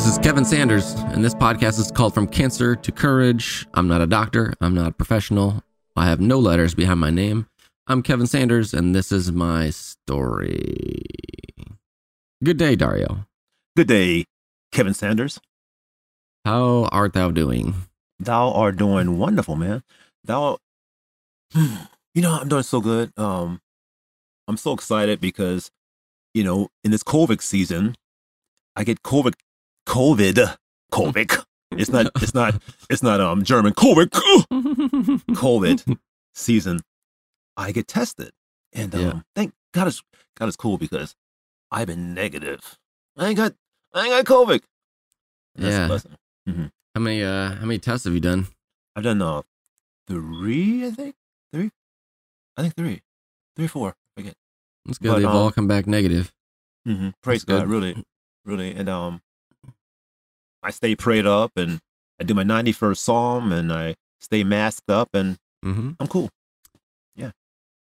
This is Kevin Sanders, and this podcast is called From Cancer to Courage. I'm not a doctor, I'm not a professional. I have no letters behind my name. I'm Kevin Sanders, and this is my story. Good day, Dario. Good day, Kevin Sanders. How art thou doing? Thou art doing wonderful, man. Thou, you know, I'm doing so good. Um, I'm so excited because, you know, in this COVID season, I get COVID, COVID, COVID. It's not, it's not, it's not um German COVID, COVID season. I get tested, and um, Yeah. thank God it's God is cool because I've been negative. I ain't got, I ain't got COVID. That's Yeah. blessing. How many uh how many tests have you done? I've done uh three, I think. Three? I think three, three, four. I forget. It's good. But, They've all um, come back negative. Mm-hmm. Praise That's God, good. really, really. And um I stay prayed up and I do my ninety first psalm and I stay masked up and Mm-hmm. I'm cool. Yeah.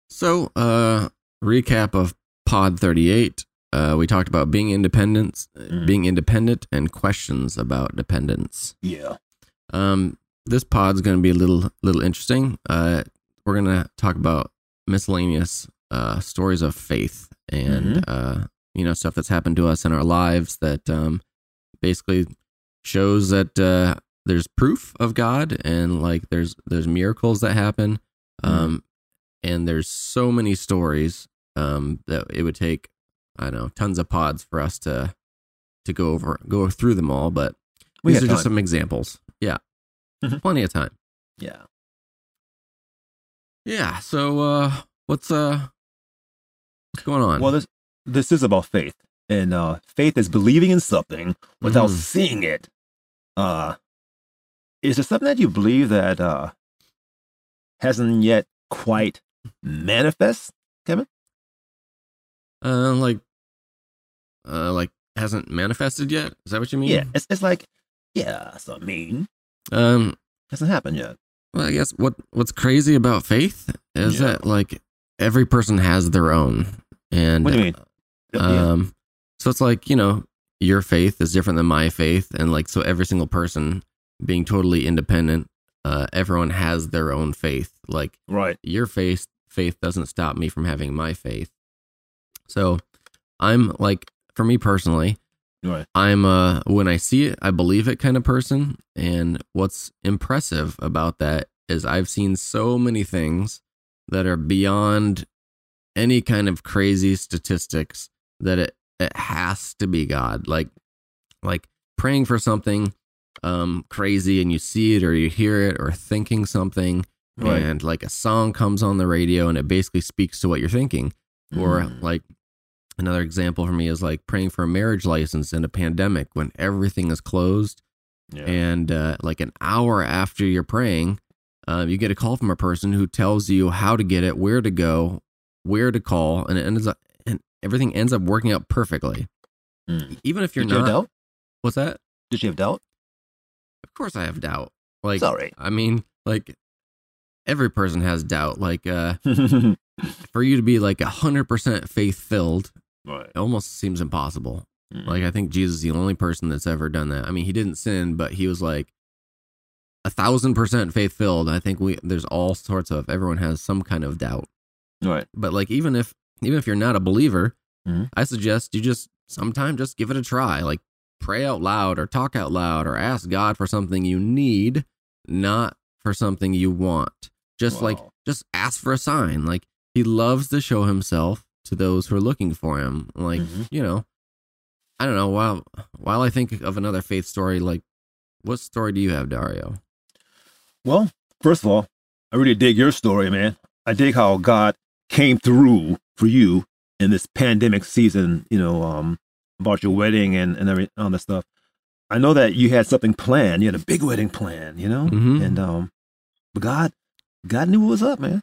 So, uh, recap of Pod 38. Uh, we talked about being independent, Mhm. being independent, and questions about dependence. Yeah. Um, this pod's going to be a little, little interesting. Uh, we're going to talk about miscellaneous uh, stories of faith and Mhm. uh, you know stuff that's happened to us in our lives that um, basically shows that uh, there's proof of God and like there's there's miracles that happen. Um, and there's so many stories um, that it would take I don't know tons of pods for us to to go over go through them all, but We these are just some examples. Yeah, Mhm. plenty of time. Yeah. Yeah. So uh, what's uh what's going on? Well this this is about faith. And uh faith is believing in something without Mhm. seeing it. Uh is there something that you believe that uh hasn't yet quite manifest, Kevin? uh, like uh, like hasn't manifested yet. Is that what you mean? Yeah, it's it's like, yeah, so I mean, Um. hasn't happened yet. Well, I guess what what's crazy about faith is Yeah. that like every person has their own, and What do you mean? Yeah. So it's like you know your faith is different than my faith, and like so every single person being totally independent, uh, everyone has their own faith. Like right. your faith faith doesn't stop me from having my faith. So I'm like for me personally, Right. I'm uh when I see it, I believe it kind of person. And what's impressive about that is I've seen so many things that are beyond any kind of crazy statistics that it it has to be God. Like like praying for something um crazy and you see it or you hear it or thinking something Right. and like a song comes on the radio and it basically speaks to what you're thinking or Mm. like another example for me is like praying for a marriage license in a pandemic when everything is closed yeah. and uh, like an hour after you're praying uh, you get a call from a person who tells you how to get it where to go where to call and it ends up everything ends up working out perfectly Mm. even if you're Did you have not doubt? what's that Did you have doubt? of course i have doubt like Sorry. i mean like every person has doubt like uh for you to be like a hundred percent faith filled right. it almost seems impossible Mm. Like I think Jesus is the only person that's ever done that. I mean, he didn't sin, but he was like a thousand percent faith filled. I think we there's all sorts of everyone has some kind of doubt. right. But like even if even if you're not a believer, Mhm. I suggest you just sometime just give it a try. Like pray out loud or talk out loud or ask God for something you need, not for something you want. Just like just ask for a sign. Like he loves to show himself to those who are looking for him. Like, Mhm. you know, I don't know. While while I think of another faith story, like what story do you have, Dario? Well, first of all, I really dig your story, man. I dig how God came through for you in this pandemic season, you know, um, about your wedding and, and every, all that stuff. I know that you had something planned. You had a big wedding plan, you know? Mhm. And um but God God knew what was up, man.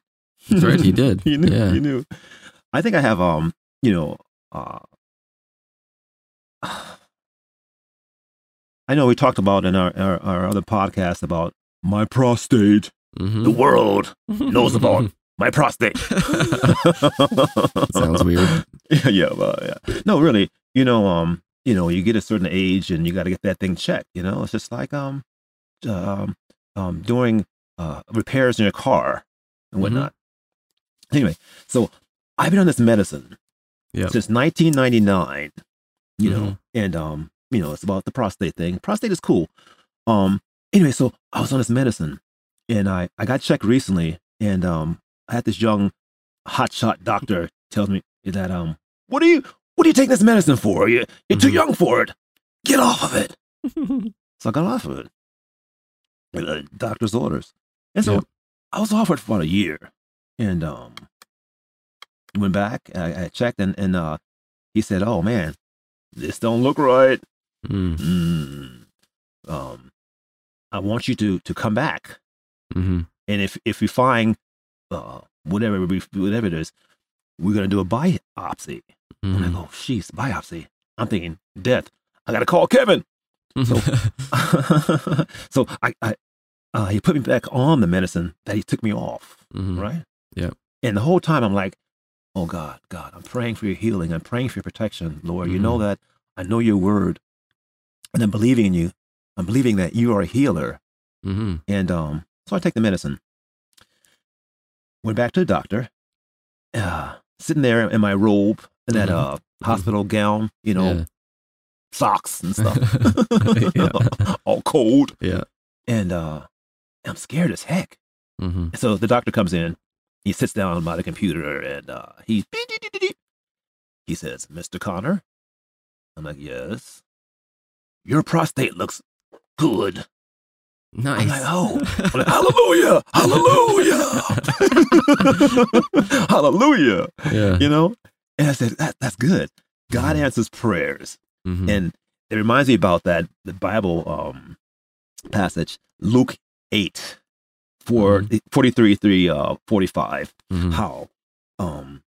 That's right, he did. he knew Yeah. he knew. I think I have um, you know, uh I know we talked about in our, our, our other podcast about my prostate. Mhm. The world knows about my prostate. Sounds weird. yeah, yeah, well, yeah. No, really, you know, um, you know, you get a certain age and you got to get that thing checked. You know, it's just like um, um, um doing uh, repairs in your car and Mhm. whatnot. Anyway, so I've been on this medicine Yep. since 1999. You know, Mhm. and um, you know, it's about the prostate thing. Prostate is cool. Um, anyway, so I was on this medicine, and I I got checked recently, and um, I had this young hotshot doctor tells me that um, what are you what are you taking this medicine for? You you're too Mhm. young for it. Get off of it. So I got off of it. Doctor's orders. And so. I was off it for about a year. And um went back, I, I checked and, and uh he said, Oh man, this don't look right. Mm, Mm. Um I want you to to come back. mhm. And if if you find uh whatever we- whatever it is, we're gonna do a biopsy. And I go, sheesh, biopsy. I'm thinking death. I gotta call Kevin. So so I, I uh, he put me back on the medicine that he took me off, Mhm. right? Yep. And the whole time I'm like, oh God, God, I'm praying for your healing. I'm praying for your protection, Lord. You know that I know your word, and I'm believing in you. I'm believing that you are a healer. Mhm. And um, so I take the medicine. Went back to the doctor. Uh, sitting there in my robe, and that Mhm. uh hospital gown, you know, Yeah. socks and stuff, all cold. Yeah. and uh I'm scared as heck. Mhm. So the doctor comes in, he sits down by the computer and uh he he says, Mr. Connor. I'm like, yes. Your prostate looks good. Nice. I'm like, oh, like, hallelujah, hallelujah, hallelujah. yeah. You know? And I said, that, that's good. God Mhm. answers prayers. Mhm. And it reminds me about that the Bible um, passage, Luke 8, for, 43 3, uh, 45. Mhm. How, um,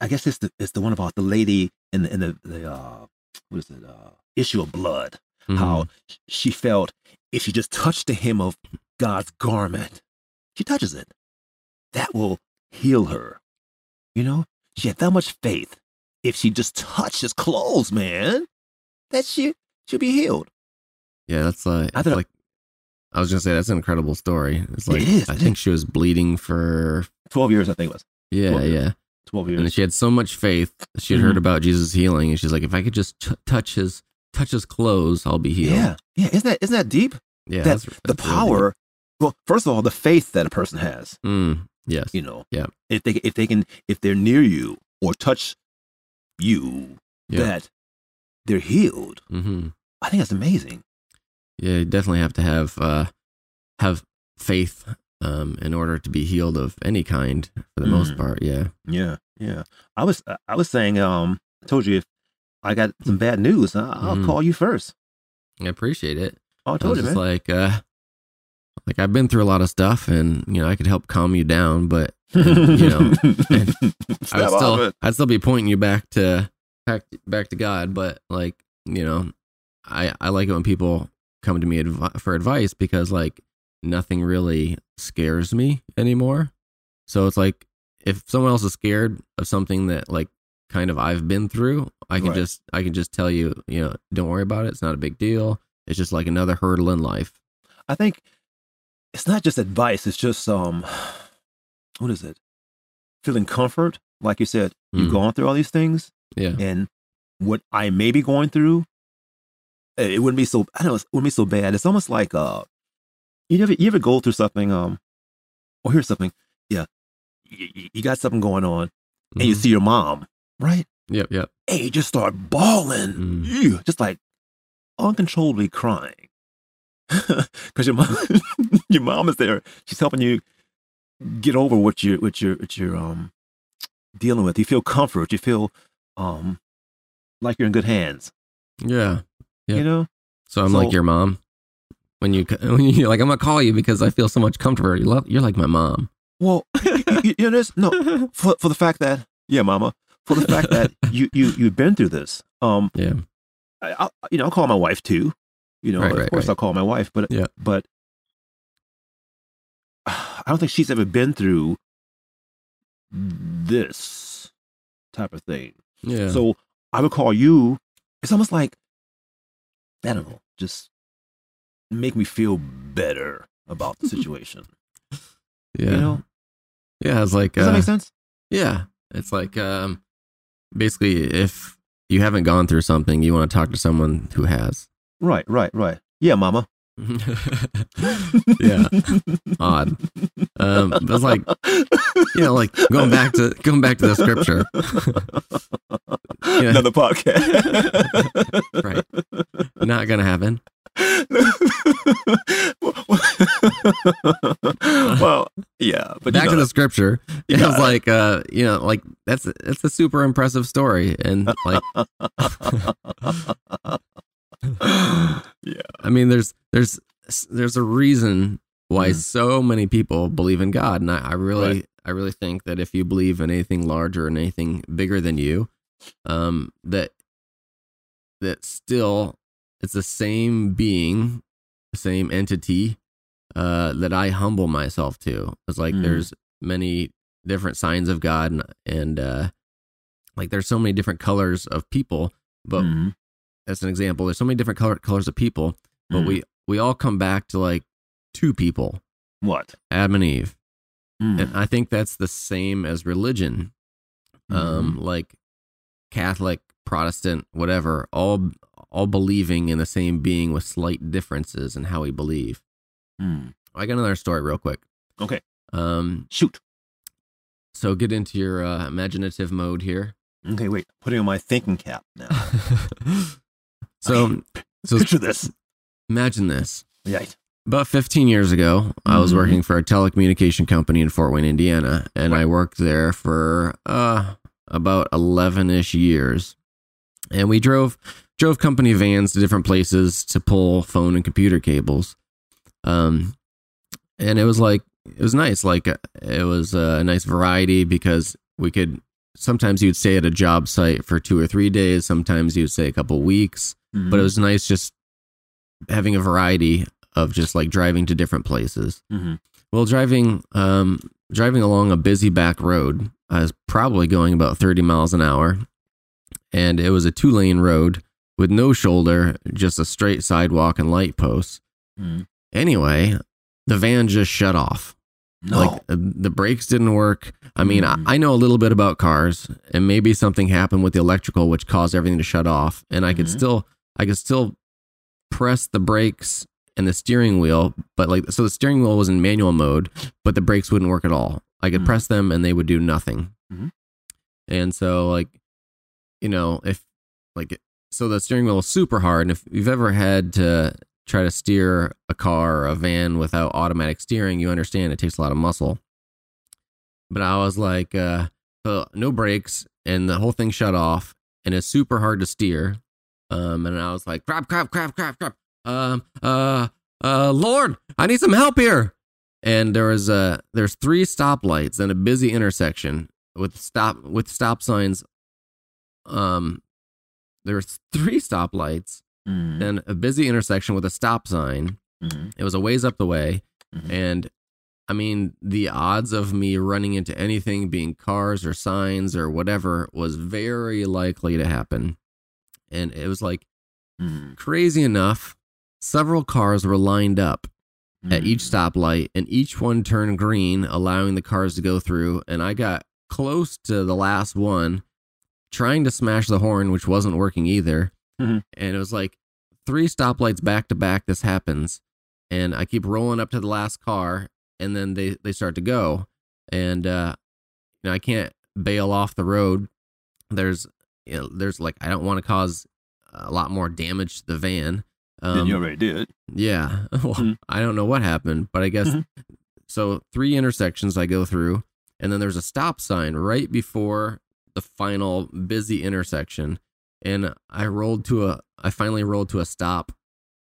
I guess it's the, it's the one about the lady in the, in the, the uh, what is it, uh, issue of blood. How she felt if she just touched the hem of God's garment, she touches it, that will heal her. You know, she had that much faith. If she just touched his clothes, man, that she she'll be healed. Yeah, that's like, I thought- like I was gonna say that's an incredible story. It's like It I think she was bleeding for Twelve years, I think it was yeah, Well, yeah. twelve years. And she had so much faith. She had heard Mhm. about Jesus healing, and she's like, if I could just t- touch his touch his clothes, I'll be healed. Yeah, yeah. Isn't that isn't that deep? yeah. that that's, the that's really power. Well, first of all, the faith that a person has. Mm, yes. You know, Yeah. If they if they can if they're near you or touch you, Yeah. that they're healed. hmm I think that's amazing. Yeah, you definitely have to have uh, have faith um, in order to be healed of any kind for the most Mhm. part. Yeah. Yeah, yeah. I was I was saying, um, I told you if I got some bad news, I- I'll Mhm. call you first. I appreciate it. Oh, I I told was you, like, uh, like I've been through a lot of stuff, and you know, I could help calm you down, but and, you know, I would still. I'd still be pointing you back to back back to God. But like, you know, I I like it when people come to me advi- for advice because like nothing really scares me anymore. So it's like if someone else is scared of something that like kind of I've been through, I can Right. just I can just tell you, you know, don't worry about it. It's not a big deal. It's just like another hurdle in life. I think it's not just advice. It's just um, what is it? Feeling comfort, like you said. You've Mm. gone through all these things, Yeah. and what I may be going through, eh, it wouldn't be so. I don't know. It wouldn't be so bad. It's almost like uh, you ever you ever go through something um, or hear something. Yeah, you, you got something going on, and you Mhm. see your mom, right? Yep. Yep. and just start bawling, Mm. Ew, just like uncontrollably crying, because your mom, your mom is there. She's helping you get over what you're, what you're what you're um dealing with. You feel comfort. You feel um like you're in good hands. Yeah. Yeah. You know. So I'm So- like your mom. When you when you're like, I'm gonna call you because I feel so much comfort. You love, you're like my mom. Well, you, you, you know this. No, for for the fact that yeah, Mama, for the fact that you you you've been through this. Um, Yeah. I, I'll, you know, I'll call my wife too. You know, Right, of right, course right. I'll call my wife, but Yeah. but I don't think she's ever been through this type of thing. Yeah. So I would call you it's almost like I don't know, just make me feel better about the situation. Yeah. You know, Yeah, it's like does that uh, make sense? yeah, it's like um basically if you haven't gone through something, you want to talk to someone who has. Right, right, right. Yeah, Mama. yeah, odd. Um, but it's like you know, like going back to going back to the scripture. Yeah. Another podcast. Right. Not gonna happen. well, yeah, but back you to the scripture. You It was like uh, you know, like that's that's a super impressive story, and like yeah, I mean, there's there's there's a reason why Mhm. so many people believe in God, and I, I really Right. I really think that if you believe in anything larger and anything bigger than you, um, that that still it's the same being, the same entity, uh, that I humble myself to. It's like Mm. there's many different signs of God, and, and uh, like there's so many different colors of people, but Mhm. as an example, there's so many different color, colors of people, but Mhm. we we all come back to like two people, what? Adam and Eve, Mm. and I think that's the same as religion. Um, Mhm. like Catholic, Protestant, whatever, all all believing in the same being with slight differences in how we believe. Mm. I got another story real quick. Okay, Um, shoot. so get into your uh, imaginative mode here. Okay, wait. Putting on my thinking cap now. so so Picture this. imagine this. Right. About 15 years ago, I was Mhm. working for a telecommunication company in Fort Wayne, Indiana, and I worked there for uh, about 11ish years. And we drove drove company vans to different places to pull phone and computer cables. Um, and it was like it was nice. Like uh, it was a nice variety because we could sometimes you'd stay at a job site for two or three days. Sometimes you'd stay a couple weeks but it was nice just having a variety of just like driving to different places. hmm Well, driving um driving along a busy back road, I was probably going about 30 miles an hour, and it was a two-lane road with no shoulder, just a straight sidewalk and light posts. Mhm. Anyway, the van just shut off. No. Like uh, the brakes didn't work. I mean, Mm. I, I know a little bit about cars, and maybe something happened with the electrical which caused everything to shut off. And I could Mhm. still, I could still press the brakes and the steering wheel, but like, so the steering wheel was in manual mode, but the brakes wouldn't work at all. I could Mm. press them and they would do nothing. Mhm. And so, like, you know, if like, so the steering wheel is super hard, and if you've ever had to try to steer a car or a van without automatic steering, you understand it takes a lot of muscle. But I was like, uh, so no brakes, and the whole thing shut off, and it's super hard to steer. Um, and I was like, crap, crap, crap, crap, crap. Um, uh, uh, Lord, I need some help here. And there was uh there's three stoplights and a busy intersection with stop with stop signs. Um, there's three stoplights Mhm. and a busy intersection with a stop sign. Mhm. It was a ways up the way, Mhm. and I mean the odds of me running into anything being cars or signs or whatever was very likely to happen. And it was like Mhm. crazy enough. Several cars were lined up at each Mhm. stoplight, and each one turned green, allowing the cars to go through. And I got close to the last one, trying to smash the horn, which wasn't working either. Mhm. And it was like three stoplights back to back. This happens, and I keep rolling up to the last car, and then they they start to go, and uh, you know I can't bail off the road. There's you know, there's like I don't want to cause a lot more damage to the van. Then you Um, already did. yeah. Well, Mhm. I don't know what happened, but I guess Mhm. so. Three intersections I go through, and then there's a stop sign right before the final busy intersection. And I rolled to a, I finally rolled to a stop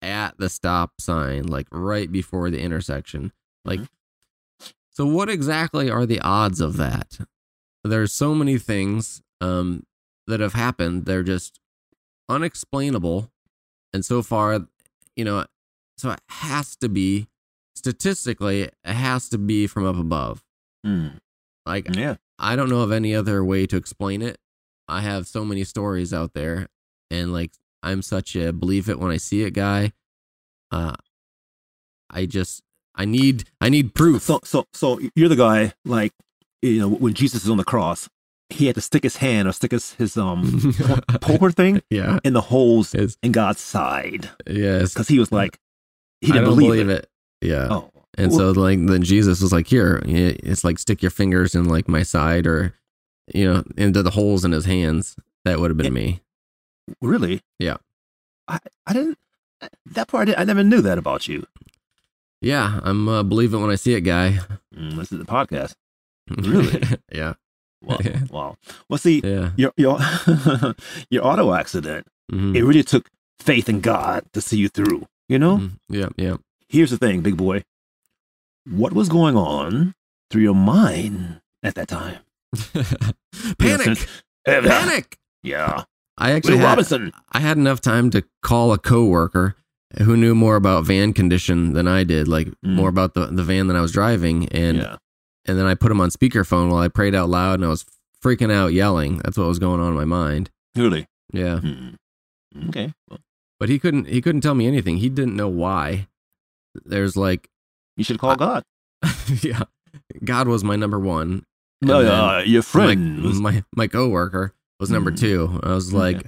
at the stop sign, like right before the intersection. Like, so what exactly are the odds of that? There's so many things um, that have happened. They're just unexplainable. And so far, you know, so it has to be statistically, it has to be from up above. Mm. Like, Yeah. I don't know of any other way to explain it. I have so many stories out there. and like I'm such a believe it when I see it guy. Uh, I just I need I need proof. So, so, so you're the guy like you know when Jesus is on the cross, he had to stick his hand or stick his his um poker thing yeah, in the holes it's, in God's side yes, because he was like he didn't don't believe, it. Yeah, Oh, and so like then Jesus was like, here, it's like stick your fingers in like my side or you know into the holes in his hands. That would have been me. really? Yeah. I I didn't that part. I, I never knew that about you. Yeah, I'm uh, believe it when I see it, guy. Mm, this is the podcast. Really? yeah, Wow, wow. Well, see, yeah. your your your auto accident. Mhm. It really took faith in God to see you through. You know. Mhm. Yeah, yeah. Here's the thing, big boy. What was going on through your mind at that time? Panic, panic. Yeah. I actually Will had, Robinson. I had enough time to call a coworker who knew more about van condition than I did, like Mm. more about the, the van that I was driving, and yeah. and then I put him on speakerphone while I prayed out loud, and I was freaking out, yelling. That's what was going on in my mind. Really. Yeah, Hmm. Okay. Well, but he couldn't he couldn't tell me anything. He didn't know why. There's like, you should call God. yeah, God was my number one. No, uh, your friend my, my my coworker was number Mm. two. I was like.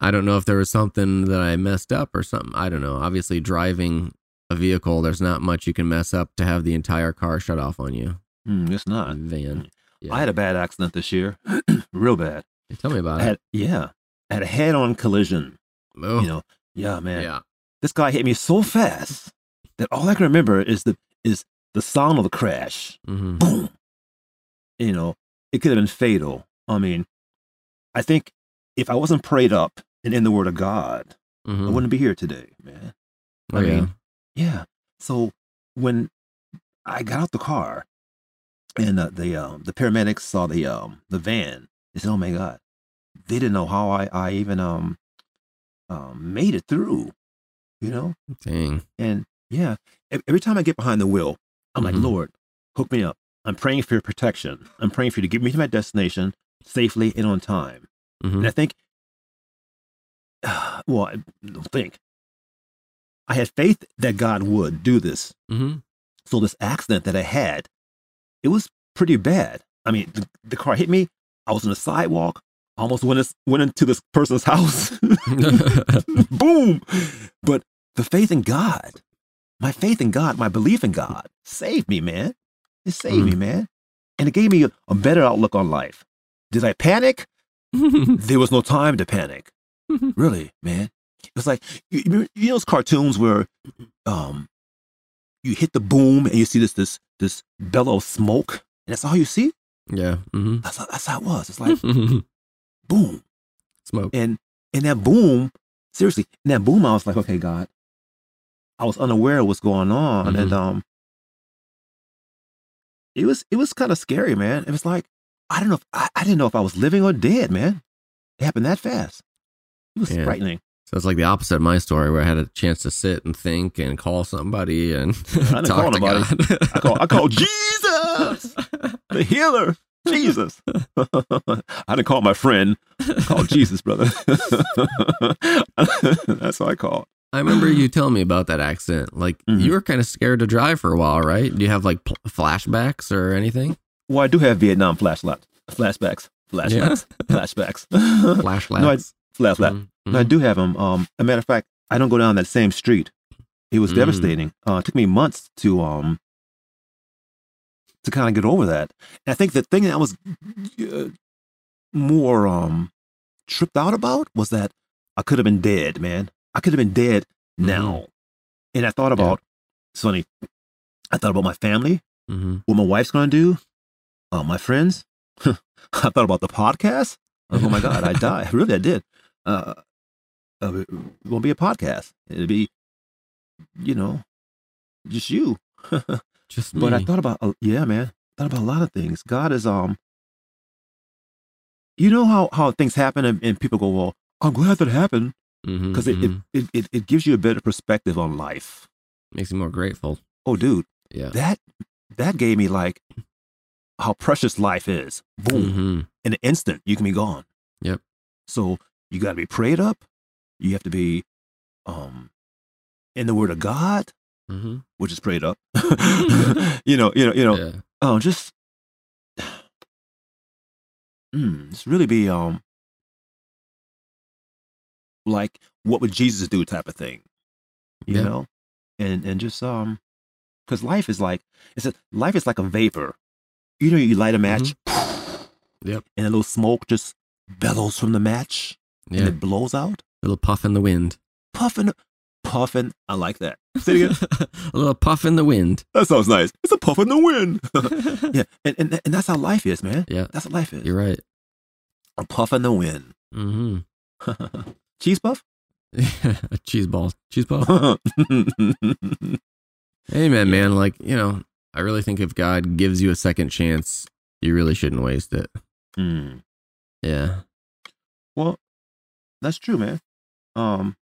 I don't know if there was something that I messed up or something. I don't know. Obviously, driving a vehicle, there's not much you can mess up to have the entire car shut off on you. Hmm, it's not. Van. Yeah. I had a bad accident this year, real bad. Tell me about I had, yeah, I had a head-on collision. Oh, You know, yeah, man. yeah. This guy hit me so fast that all I can remember is the is the sound of the crash. hmm Boom. You know, it could have been fatal. I mean, I think if I wasn't prayed up and in the Word of God, I hmm wouldn't be here today, man. Oh, I yeah. mean, Yeah. So when I got out the car and uh, the um, the paramedics saw the um, the van, they said, "Oh my God!" They didn't know how I I even um, um made it through, you know. Dang. And yeah, every time I get behind the wheel, I'm Mhm. like, Lord, hook me up. I'm praying for your protection. I'm praying for you to get me to my destination safely and on time. hmm And I think, well, I don't think. I had faith that God would do this. hmm So this accident that I had, it was pretty bad. I mean, the, the car hit me. I was on the sidewalk. Almost went, went into this person's house. Boom. But the faith in God, my faith in God, my belief in God saved me, man. It saved me, man. And it gave me a, better outlook on life. Did I panic? There was no time to panic. Really, man. It was like you, you know those cartoons where um you hit the boom and you see this this this bellow of smoke, and that's all you see. yeah. hmm That's how, that's how it was. It's like boom, Smoke. and in that boom, seriously, in that boom, I was like, okay, God, I was unaware of what's going on, and Mhm. um, it was it was kind of scary, man. It was like I don't know, if, I, I didn't know if I was living or dead, man. It happened that fast. It was Yeah. frightening. So it's like the opposite of my story, where I had a chance to sit and think and call somebody and didn't talk call to nobody. God. I call I call Jesus, the healer, Jesus. I didn't call my friend. I called Jesus, brother. That's what I called. I remember you telling me about that accident. Like Mhm. you were kind of scared to drive for a while, right? Do you have like pl- flashbacks or anything? Well, I do have Vietnam flashlight, flashbacks, flashbacks, flashbacks, Flashbacks. No, I- flashback. Mhm, No, I do have them. Um, a matter of fact, I don't go down that same street. It was Mm. devastating. Uh, it took me months to um to kind of get over that. And I think the thing that I was uh, more um tripped out about was that I could have been dead, man. I could have been dead now. And I thought Mm-hmm. Yeah. about it's funny. I thought about my family, mhm. what my wife's gonna do, uh, my friends. I thought about the podcast. I was, oh my god, I die. Really, I did. Uh, uh, it won't be a podcast. It'll be, you know, just you. Just me. But I thought about, uh, yeah, man. Thought about a lot of things. God is, um, you know how how things happen and, and people go, well, I'm glad that happened Because it, mhm. it, it it gives you a better perspective on life. makes you more grateful. Oh, dude, Yeah. that that gave me like how precious life is. Boom. Mhm. in an instant you can be gone Yep. so You got to be prayed up. You have to be um in the Word of God, Mm-hmm. which is prayed up. you know, you know, you know. Yeah. Oh, just mm, just really be um like what would Jesus do type of thing. You Yeah. know? And and just um because life is like it's a life is like a vapor. You know, you light a match Yep. and a little smoke just bellows from the match and it blows out. A little puff in the wind. Puffing puffing. I like that. Say it again. a little puff in the wind. that sounds nice. It's a puff in the wind. yeah. And, and and that's how life is, man. Yeah. That's what life is. You're right. A puff in the wind. Mm-hmm. Cheese puff? a cheese ball. Cheese puff. Amen, man. Like, you know, I really think if God gives you a second chance, you really shouldn't waste it. Hmm. Yeah. Well, that's true, man. Um,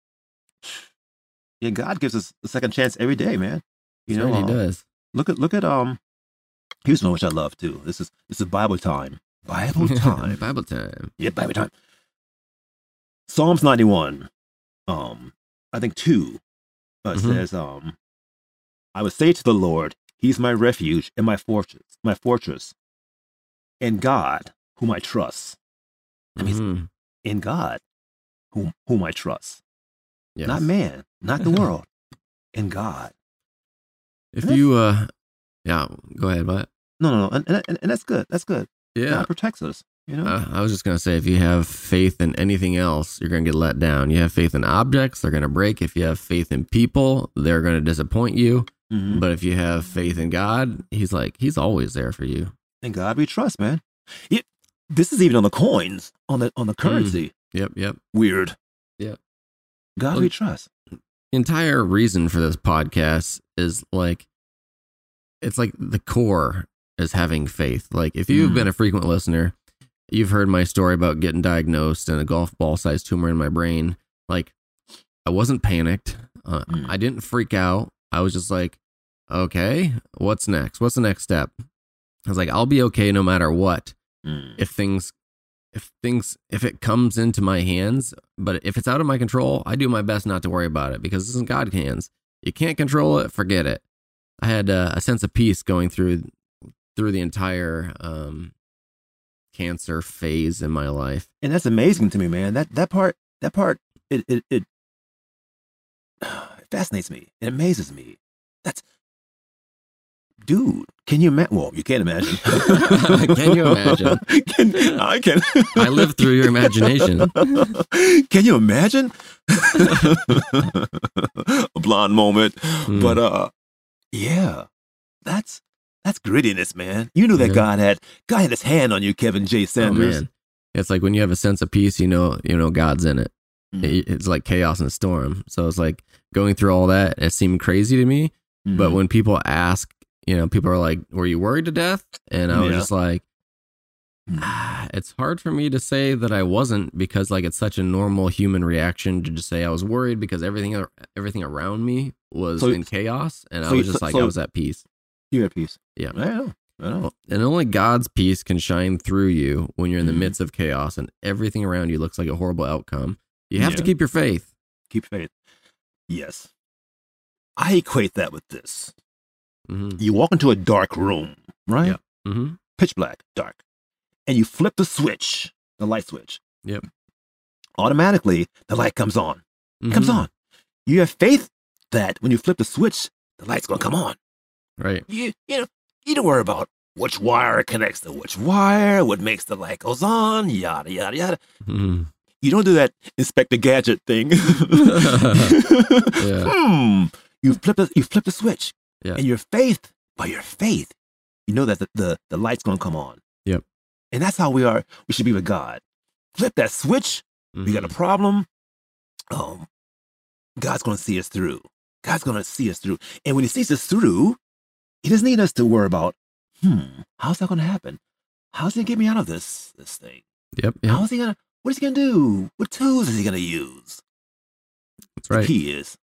yeah, God gives us a second chance every day, man. You That's know, right, um, he does. look at look at um. Here's one which I love too. This is this is Bible time. Bible time. Bible time. yeah, Bible time. Psalms ninety one. Um, I think two. Uh, Mhm. says um, I would say to the Lord, He's my refuge and my fortress, my fortress, and God, whom I trust. I mean, Mhm. in God, whom whom I trust. Yes. Not man, not the world. in God. If you, uh, yeah, go ahead. but No, no, no. And, and, and that's good. That's good. Yeah. God protects us. You know? Uh, I was just gonna say, if you have faith in anything else, you're gonna get let down. You have faith in objects, they're gonna break. If you have faith in people, they're gonna disappoint you. Mhm. But if you have faith in God, He's like He's always there for you. In God we trust, man. It, this is even on the coins, on the on the currency. Yep, yep. Weird. Yeah. God Well, we trust. entire reason for this podcast is like it's like the core is having faith. Like if you've Mm. been a frequent listener, you've heard my story about getting diagnosed and a golf ball sized tumor in my brain. Like I wasn't panicked. Uh, Mm. I didn't freak out. I was just like, okay, what's next? What's the next step? I was like, I'll be okay no matter what Mm. if things if things if it comes into my hands but if it's out of my control i do my best not to worry about it because this is in god's hands you can't control it forget it i had uh, a sense of peace going through through the entire um cancer phase in my life And that's amazing to me, man. That that part that part it it, it it fascinates me. It amazes me. That's dude. Can you imagine? Well, you can't imagine. Can you imagine? Can, I can. I live through your imagination. can you imagine? A blonde moment, Hmm. but uh, yeah, that's that's grittiness, man. You knew that Yeah. God had God had His hand on you, Kevin J. oh Sanders. man it's like when you have a sense of peace you know you know god's in it Mhm. It- it's like chaos and storm so it's like going through all that it seemed crazy to me But Mhm. when people ask, you know, people are like, "Were you worried to death?" And I was Yeah. just like, Mm. ah, "It's hard for me to say that I wasn't because like it's such a normal human reaction to just say I was worried because everything everything around me was So- in chaos, and so I was just so- like I was at peace. you at peace. Yeah. I know. I know. And only God's peace can shine through you when you're in the Mhm. midst of chaos and everything around you looks like a horrible outcome. You have to keep your faith. Keep faith. Yes. I equate that with this. hmm You walk into a dark room, right? Yeah. hmm Pitch black, dark. And you flip the switch, the light switch. Yep. Automatically, the light comes on. Comes Mhm. on. You have faith that when you flip the switch, the light's going to come on. Right. You, you know, you don't worry about which wire connects to which wire, what makes the light goes on, yada, yada, yada. Mhm. You don't do that Inspector Gadget thing. Yeah. Hmm. You flip the you flip the switch. Yeah. And your faith, by your faith, you know that the, the, the light's gonna come on. Yep. And that's how we are we should be with God. Flip that switch, we got a Mhm. problem. Um God's gonna see us through. God's gonna see us through. And when he sees us through, he doesn't need us to worry about, hmm, how's that gonna happen? How's he gonna get me out of this this thing? Yep. Yep. How's he gonna what is he gonna do? What tools is he gonna use? That's right. The key is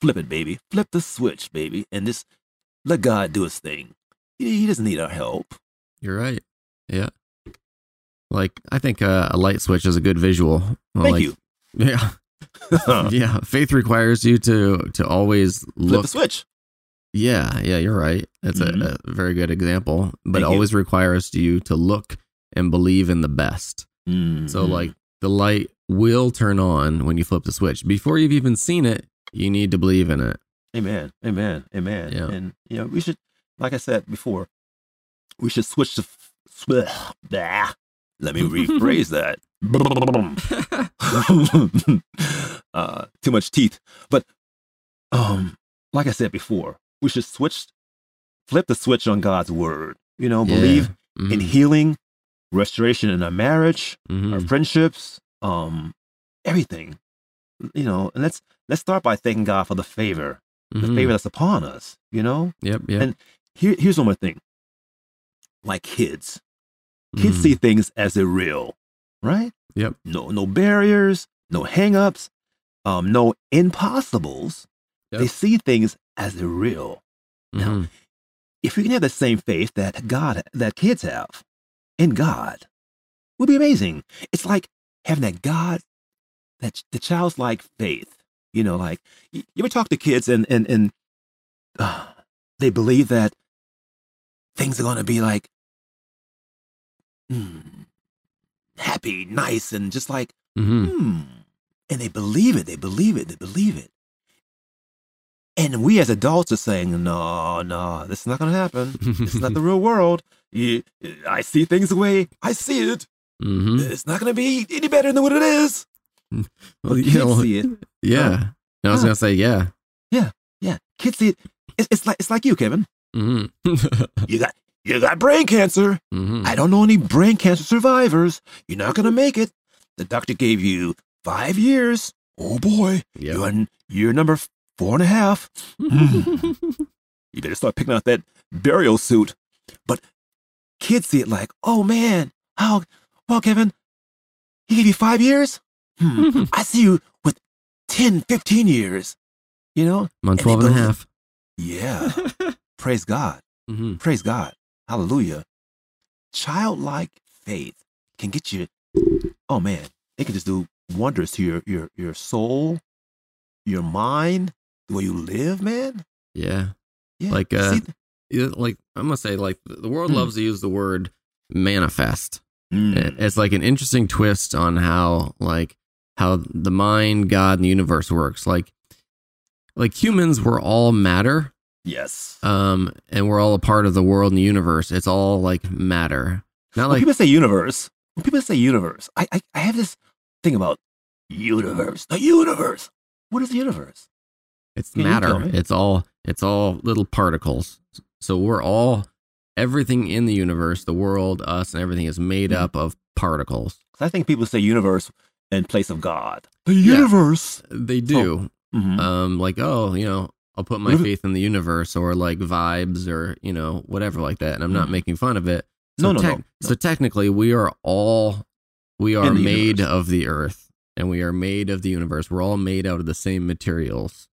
flip it, baby. Flip the switch, baby, and just let God do his thing. He, he doesn't need our help. You're right. Yeah. Like I think uh, a light switch is a good visual. Well, Thank like, you. Yeah. yeah. Faith requires you to to always Flip look the switch. Yeah, yeah, you're right. That's Mhm. a, a very good example. But Thank it you. always requires you to look and believe in the best. So Mhm. like the light will turn on when you flip the switch. Before you've even seen it, you need to believe in it. Amen. Amen. Amen. Yeah. And you know, we should, like I said before, we should switch to. f- Let me rephrase that. uh, too much teeth. But um, like I said before, we should switch, flip the switch on God's word. You know, believe in Mhm, healing, restoration in our marriage, mhm. our friendships, um, everything. You know, and let's let's start by thanking God for the favor, the Mhm. favor that's upon us. You know, Yep, yep. and here here's one more thing. Like kids, kids see things as they're real, right? Yep. No, no barriers, no hangups, um, no impossibles. They see things as they're real. Now, Mhm. if we can have the same faith that God that kids have in God, would be amazing. It's like having that God, that the child's like faith. You know, like you ever talk to kids and and and uh, they believe that things are going to be like hmm, happy, nice, and just like Mhm. hmm. And they believe it. They believe it. They believe it. And we as adults are saying, no, no, this is not going to happen. It's not the real world. You, I see things the way I see it. Mhm. It's not going to be any better than what it is. Well, you kids know, see it. yeah. I was Huh. gonna say yeah. Yeah, Yeah. kids see it. It's, it's like it's like you, Kevin. hmm You got you got brain cancer. hmm I don't know any brain cancer survivors. You're not going to make it. The doctor gave you five years. Oh boy, Yep. you're year number four and a half. you better start picking out that burial suit. But kids see it like, oh man, how, well, Kevin, he gave you five years? Hmm, I see you with 10, 15 years. You know? I'm on 12 and a half. Yeah. Praise God. Mhm. Praise God. Hallelujah. Childlike faith can get you, oh man, it can just do wonders to your, your, your soul, your mind, way you live, man. Yeah. Yeah. Like, uh, like I'm gonna say like the world Hmm. loves to use the word manifest Mm. It's like an interesting twist on how like how the mind god and the universe works like like humans we're all matter Yes. um and we're all a part of the world and the universe it's all like matter not when like people say universe, when people say universe, I, I, I have this thing about universe. The universe. What is the universe? It's Can matter me? it's all it's all little particles so we're all everything in the universe the world us and everything is made Mhm. up of particles. I think people say universe in place of God. The Yeah. universe. they do Mhm. um like oh you know i'll put my What if it- faith in the universe or like vibes or you know whatever like that and i'm not Mhm. making fun of it No, no, no, no. so technically we are all we are made universe. of the earth and we are made of the universe we're all made out of the same materials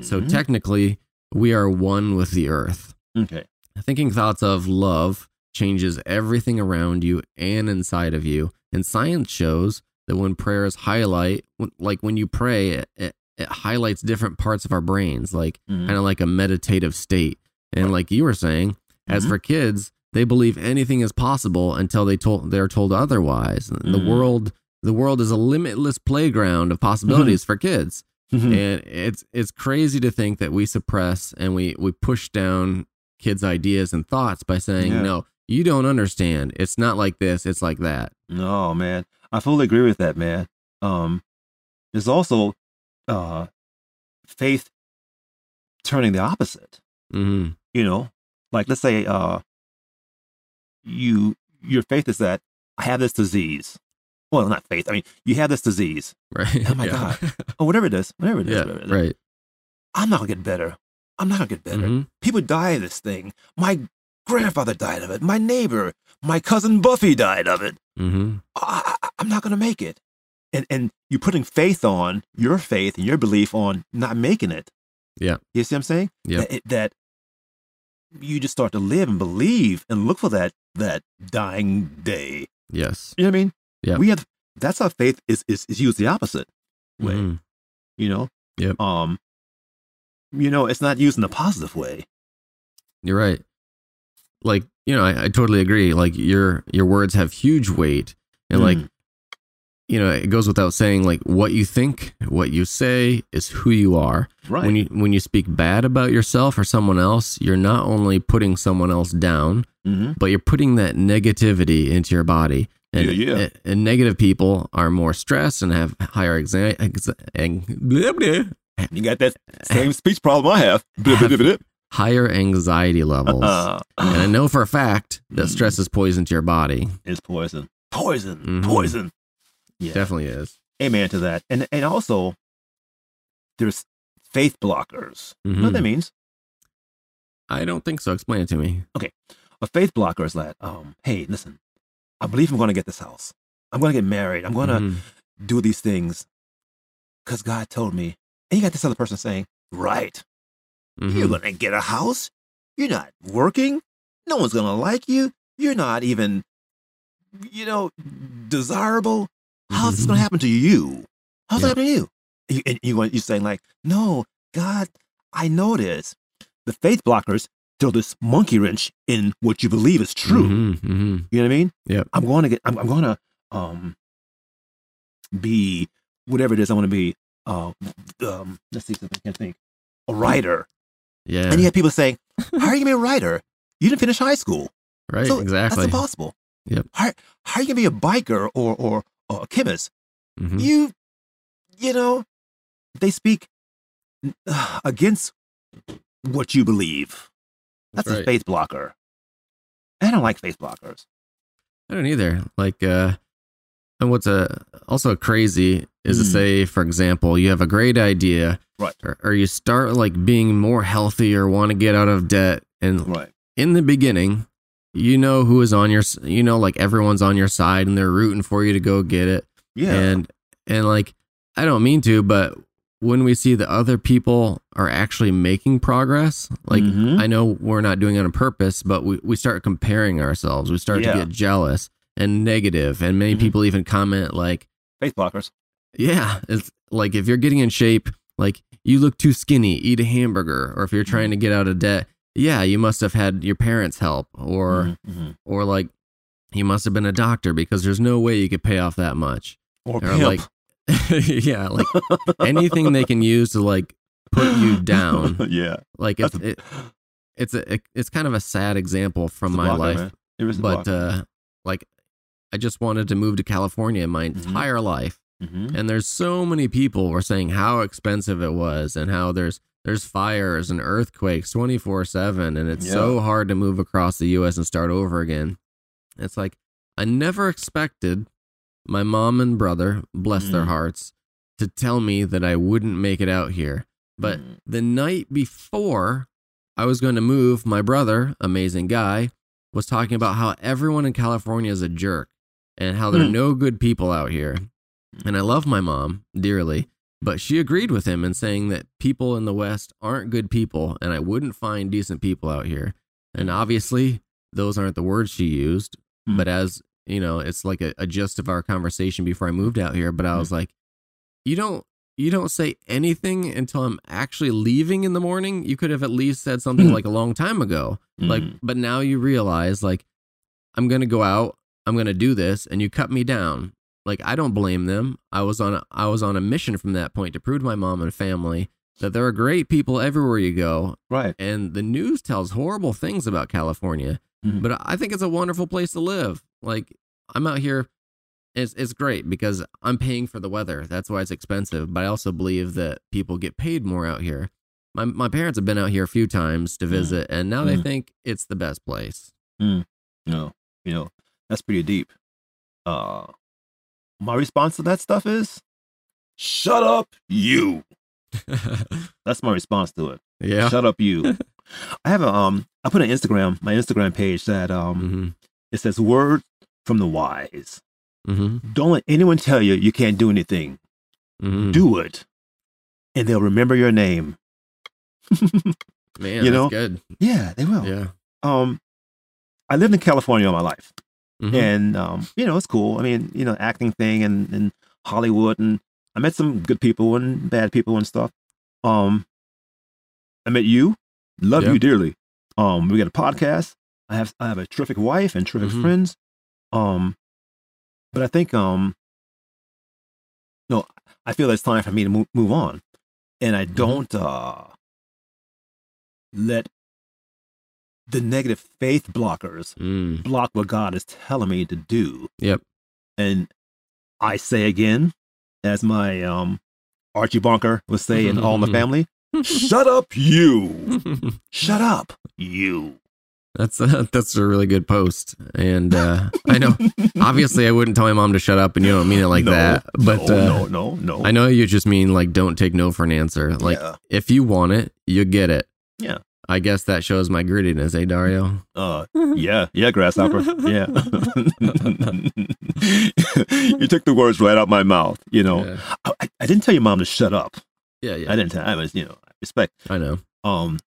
so Mhm. technically we are one with the earth okay. thinking thoughts of love changes everything around you and inside of you and science shows that when prayers highlight like when you pray it, it, it highlights different parts of our brains like Mhm. kind of like a meditative state and like you were saying as Mhm. for kids they believe anything is possible until they told they're told otherwise the Mhm. world the world is a limitless playground of possibilities for kids Mhm. and it's it's crazy to think that we suppress and we we push down kids ideas and thoughts by saying Yeah. no you don't understand it's not like this it's like that No, man. I fully agree with that, man. Um, there's also uh, faith turning the opposite. hmm You know, like let's say uh, you your faith is that I have this disease. Well, not faith. I mean, you have this disease. right Oh my Yeah. Oh, whatever it is, whatever it is. yeah whatever it is. right I'm not gonna get better. I'm not gonna get better. Mhm. People die of this thing. My grandfather died of it. My neighbor, my cousin Buffy died of it. Mhm. I, I, I'm not gonna make it. And and you're putting faith on your faith and your belief on not making it. Yeah. You see what I'm saying? Yeah. That, that you just start to live and believe and look for that that dying day. yes You know what I mean? Yeah. We have that's how faith is is, is used the opposite. way. Mhm. You know. Yep. Um. You know, it's not used in a positive way. You're right. Like, you know, I, I totally agree. Like your your words have huge weight. And like, Mm. you know, it goes without saying, like what you think, what you say is who you are. Right. When you when you speak bad about yourself or someone else, you're not only putting someone else down, hmm but you're putting that negativity into your body. And, Yeah, yeah. And, negative people are more stressed and have higher anxiety. You got that same speech problem I have. Higher anxiety levels. Uh, and I know for a fact that Mm. stress is poison to your body. it's poison. Poison. Mhm. Poison. Yeah. Definitely is. Amen to that. And and also, there's faith blockers. You know what that Mhm. means? I don't think so. Explain it to me. Okay. A faith blocker is that, um, hey, listen, I believe I'm going to get this house. I'm going to get married. I'm going to Mhm. do these things because God told me. And you got this other person saying, right, you're Mhm. going to get a house. You're not working. No one's going to like you. You're not even, you know, desirable. How's this going to happen to you? How's Yeah. that happen to you? And you, and you you're saying like, no, God, I know this. The faith blockers throw this monkey wrench in what you believe is true. Mhm, mhm. You know what I mean? Yeah. I'm going to get. I'm, I'm going to um be whatever it is I want to be. Uh, um, let's see something. I can't think. A writer. Yeah. And you have people saying, "How are you gonna be a writer? You didn't finish high school, right. so exactly. that's impossible." Yep. How how are you gonna be a biker or or, or a chemist? Mhm. You, you know, they speak uh, against what you believe. That's a right. faith blocker. I don't like faith blockers. I don't either. Like, uh, and what's uh, also crazy is to Mm. say, for example, you have a great idea, Right. Or, or you start like being more healthy or want to get out of debt, and Right. in the beginning, you know who is on your, you know, like everyone's on your side and they're rooting for you to go get it. Yeah. And and like I don't mean to, but when we see that other people are actually making progress, like Mhm. I know we're not doing it on purpose, but we, we start comparing ourselves. We start Yeah. to get jealous and negative, and many Mhm. people even comment like, faith blockers. "Yeah, it's like if you're getting in shape, like you look too skinny, eat a hamburger." Or if you're trying to get out of debt, yeah, you must have had your parents' help, or Mhm, mhm. or like you must have been a doctor because there's no way you could pay off that much. or Or like, yeah, like anything they can use to like put you down. yeah. Like it's a- it, it's a it's kind of a sad example from my blocker, life, man. It a but uh, like I just wanted to move to California my Mhm. entire life, Mhm. and there's so many people were saying how expensive it was and how there's there's fires and earthquakes 24 7 and it's so hard to move across the US and start over again. It's like I never expected my mom and brother, bless their Mhm. hearts, to tell me that I wouldn't make it out here. But Mhm. the night before I was going to move, my brother, amazing guy, was talking about how everyone in California is a jerk and how there are Hmm. no good people out here. And I love my mom dearly, but she agreed with him in saying that people in the West aren't good people and I wouldn't find decent people out here. And obviously, those aren't the words she used, Hmm. but as you know, it's like a, a gist of our conversation before I moved out here. But I was like, you don't you don't say anything until I'm actually leaving in the morning. You could have at least said something like a long time ago. Like, Mhm. but now you realize like I'm gonna go out, I'm gonna do this, and you cut me down. Like I don't blame them. I was on a, I was on a mission from that point to prove to my mom and family that there are great people everywhere you go, right. and the news tells horrible things about California. Mhm. But I think it's a wonderful place to live. Like I'm out here. It's, it's great because I'm paying for the weather. That's why it's expensive. But I also believe that people get paid more out here. My my parents have been out here a few times to Mm. visit, and now they Mm. think it's the best place. No, you know, that's pretty deep. Uh, my response to that stuff is, shut up, you. That's my response to it. yeah. Shut up, you. I have a um. I put an Instagram, my Instagram page that um. hmm It says word from the wise. hmm Don't let anyone tell you you can't do anything. hmm Do it, and they'll remember your name. Man, you that's know? good. yeah, they will. Yeah. Um, I lived in California all my life. Mhm. and um, you know it's cool. I mean, you know, acting thing and and Hollywood and I met some good people and bad people and stuff. Um, I met you, love Yeah. you dearly. Um, we got a podcast. I have I have a terrific wife and terrific Mhm. friends. Um, but I think um, no, I feel it's time for me to move move on, and I don't uh let the negative faith blockers Mm. block what God is telling me to do. Yep. And I say again, as my um Archie Bunker would say in All in the Family, shut up, you. Shut up, you. that's a, that's a really good post, and uh, I know obviously I wouldn't tell my mom to shut up, and you don't mean it like No, that, but no, uh, no, no, no. I know you just mean like don't take no for an answer. Like yeah. if you want it, you get it. Yeah. I guess that shows my grittiness, eh, Dario? Uh, yeah, yeah, grasshopper. Yeah. you took the words right out my mouth. You know, Yeah. I, I- I didn't tell your mom to shut up. Yeah, yeah. I didn't tell. I was, you know, respect. I know. um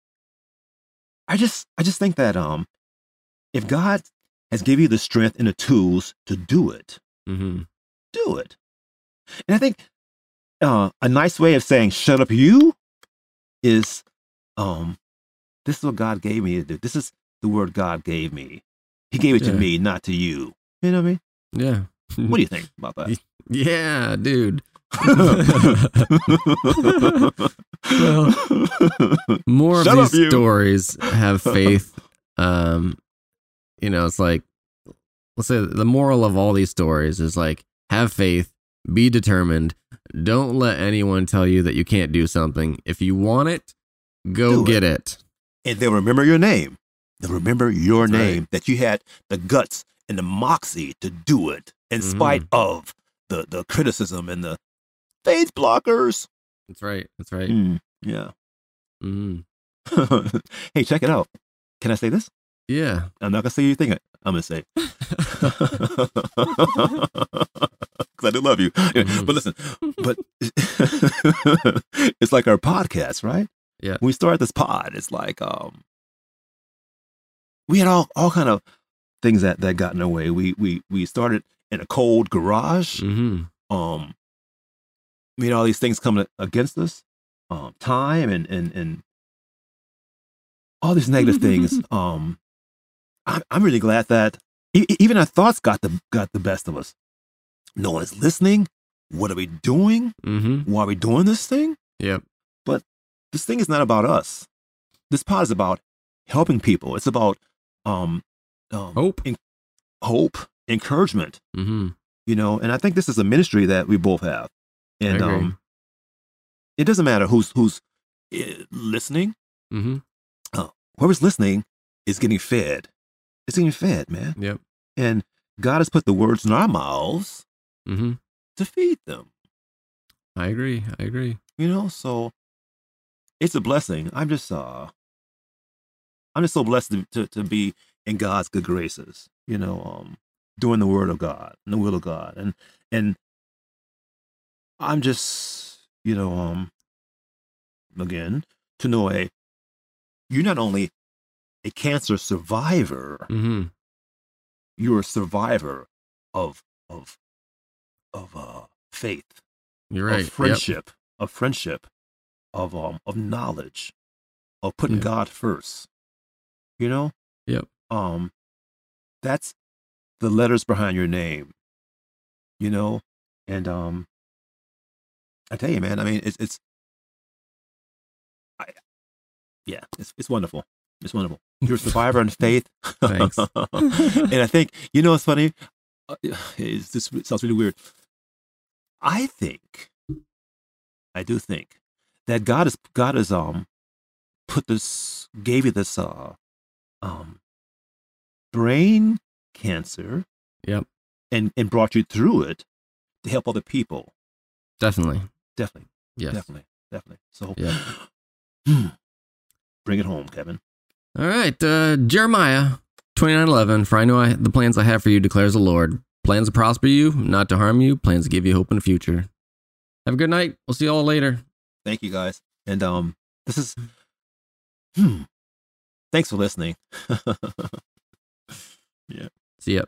i just i just think that um if god has given you the strength and the tools to do it mm-hmm. do it and i think uh a nice way of saying shut up you is um this is what god gave me to do this is the word god gave me he gave it to me not to you you know what i mean Yeah. what do you think about that Yeah, dude. well, More of Shut up, these you. stories have faith. Um, you know, it's like let's say the moral of all these stories is like have faith, be determined. Don't let anyone tell you that you can't do something. If you want it, go Do get it. and they'll remember your name. They'll remember your That's right. name that you had the guts and the moxie to do it in Mhm. spite of the the criticism and the faith blockers. That's right. That's right. Mm, yeah. hmm hey, check it out. Can I say this? Yeah. I'm not gonna say you think it. I'm gonna say because I do love you. Mhm. But listen, but it's like our podcast, right? Yeah. When we started this pod, it's like um, we had all all kind of things that that got in the way. We we we started in a cold garage. hmm Um, we had all these things coming against us, um, time and and and all these negative things. Um, I'm I'm really glad that e- even our thoughts got the got the best of us. No one's listening. What are we doing? hmm Why are we doing this thing? Yep. But this thing is not about us. This pod is about helping people. It's about um, um Hope. en- hope, encouragement. hmm You know, and I think this is a ministry that we both have. And um, it doesn't matter who's who's uh, listening. hmm Whoever's listening is getting fed. It's getting fed, man. Yep. And God has put the words in our mouths mm-hmm. to feed them. I agree. I agree. You know, so it's a blessing. I'm just uh I'm just so blessed to, to, to be in God's good graces, you know, um doing the word of God and the will of God. And and I'm just, you know, um again, to know a you're not only a cancer survivor, hmm you're a survivor of of of uh faith. You're right. of Yep. friendship, of friendship, of um of knowledge, of putting Yeah. God first. You know? Yep. Um that's the letters behind your name. You know? And um I tell you, man, I mean it's it's I, yeah, it's it's wonderful. It's wonderful. You're a survivor in faith. Thanks. and I think you know what's funny? Uh, It's, this sounds really weird. I think, I do think that God is God has um put this gave you this uh um brain cancer Yep. and and brought you through it to help other people. Definitely. Definitely, Yes. definitely, definitely. So, Yeah. bring it home, Kevin. All right. Uh, Jeremiah twenty nine eleven. For I know I, the plans I have for you, declares the Lord. Plans to prosper you, not to harm you. Plans to give you hope in the future. Have a good night. We'll see you all later. Thank you guys. And um this is hmm. Thanks for listening. Yeah. See ya.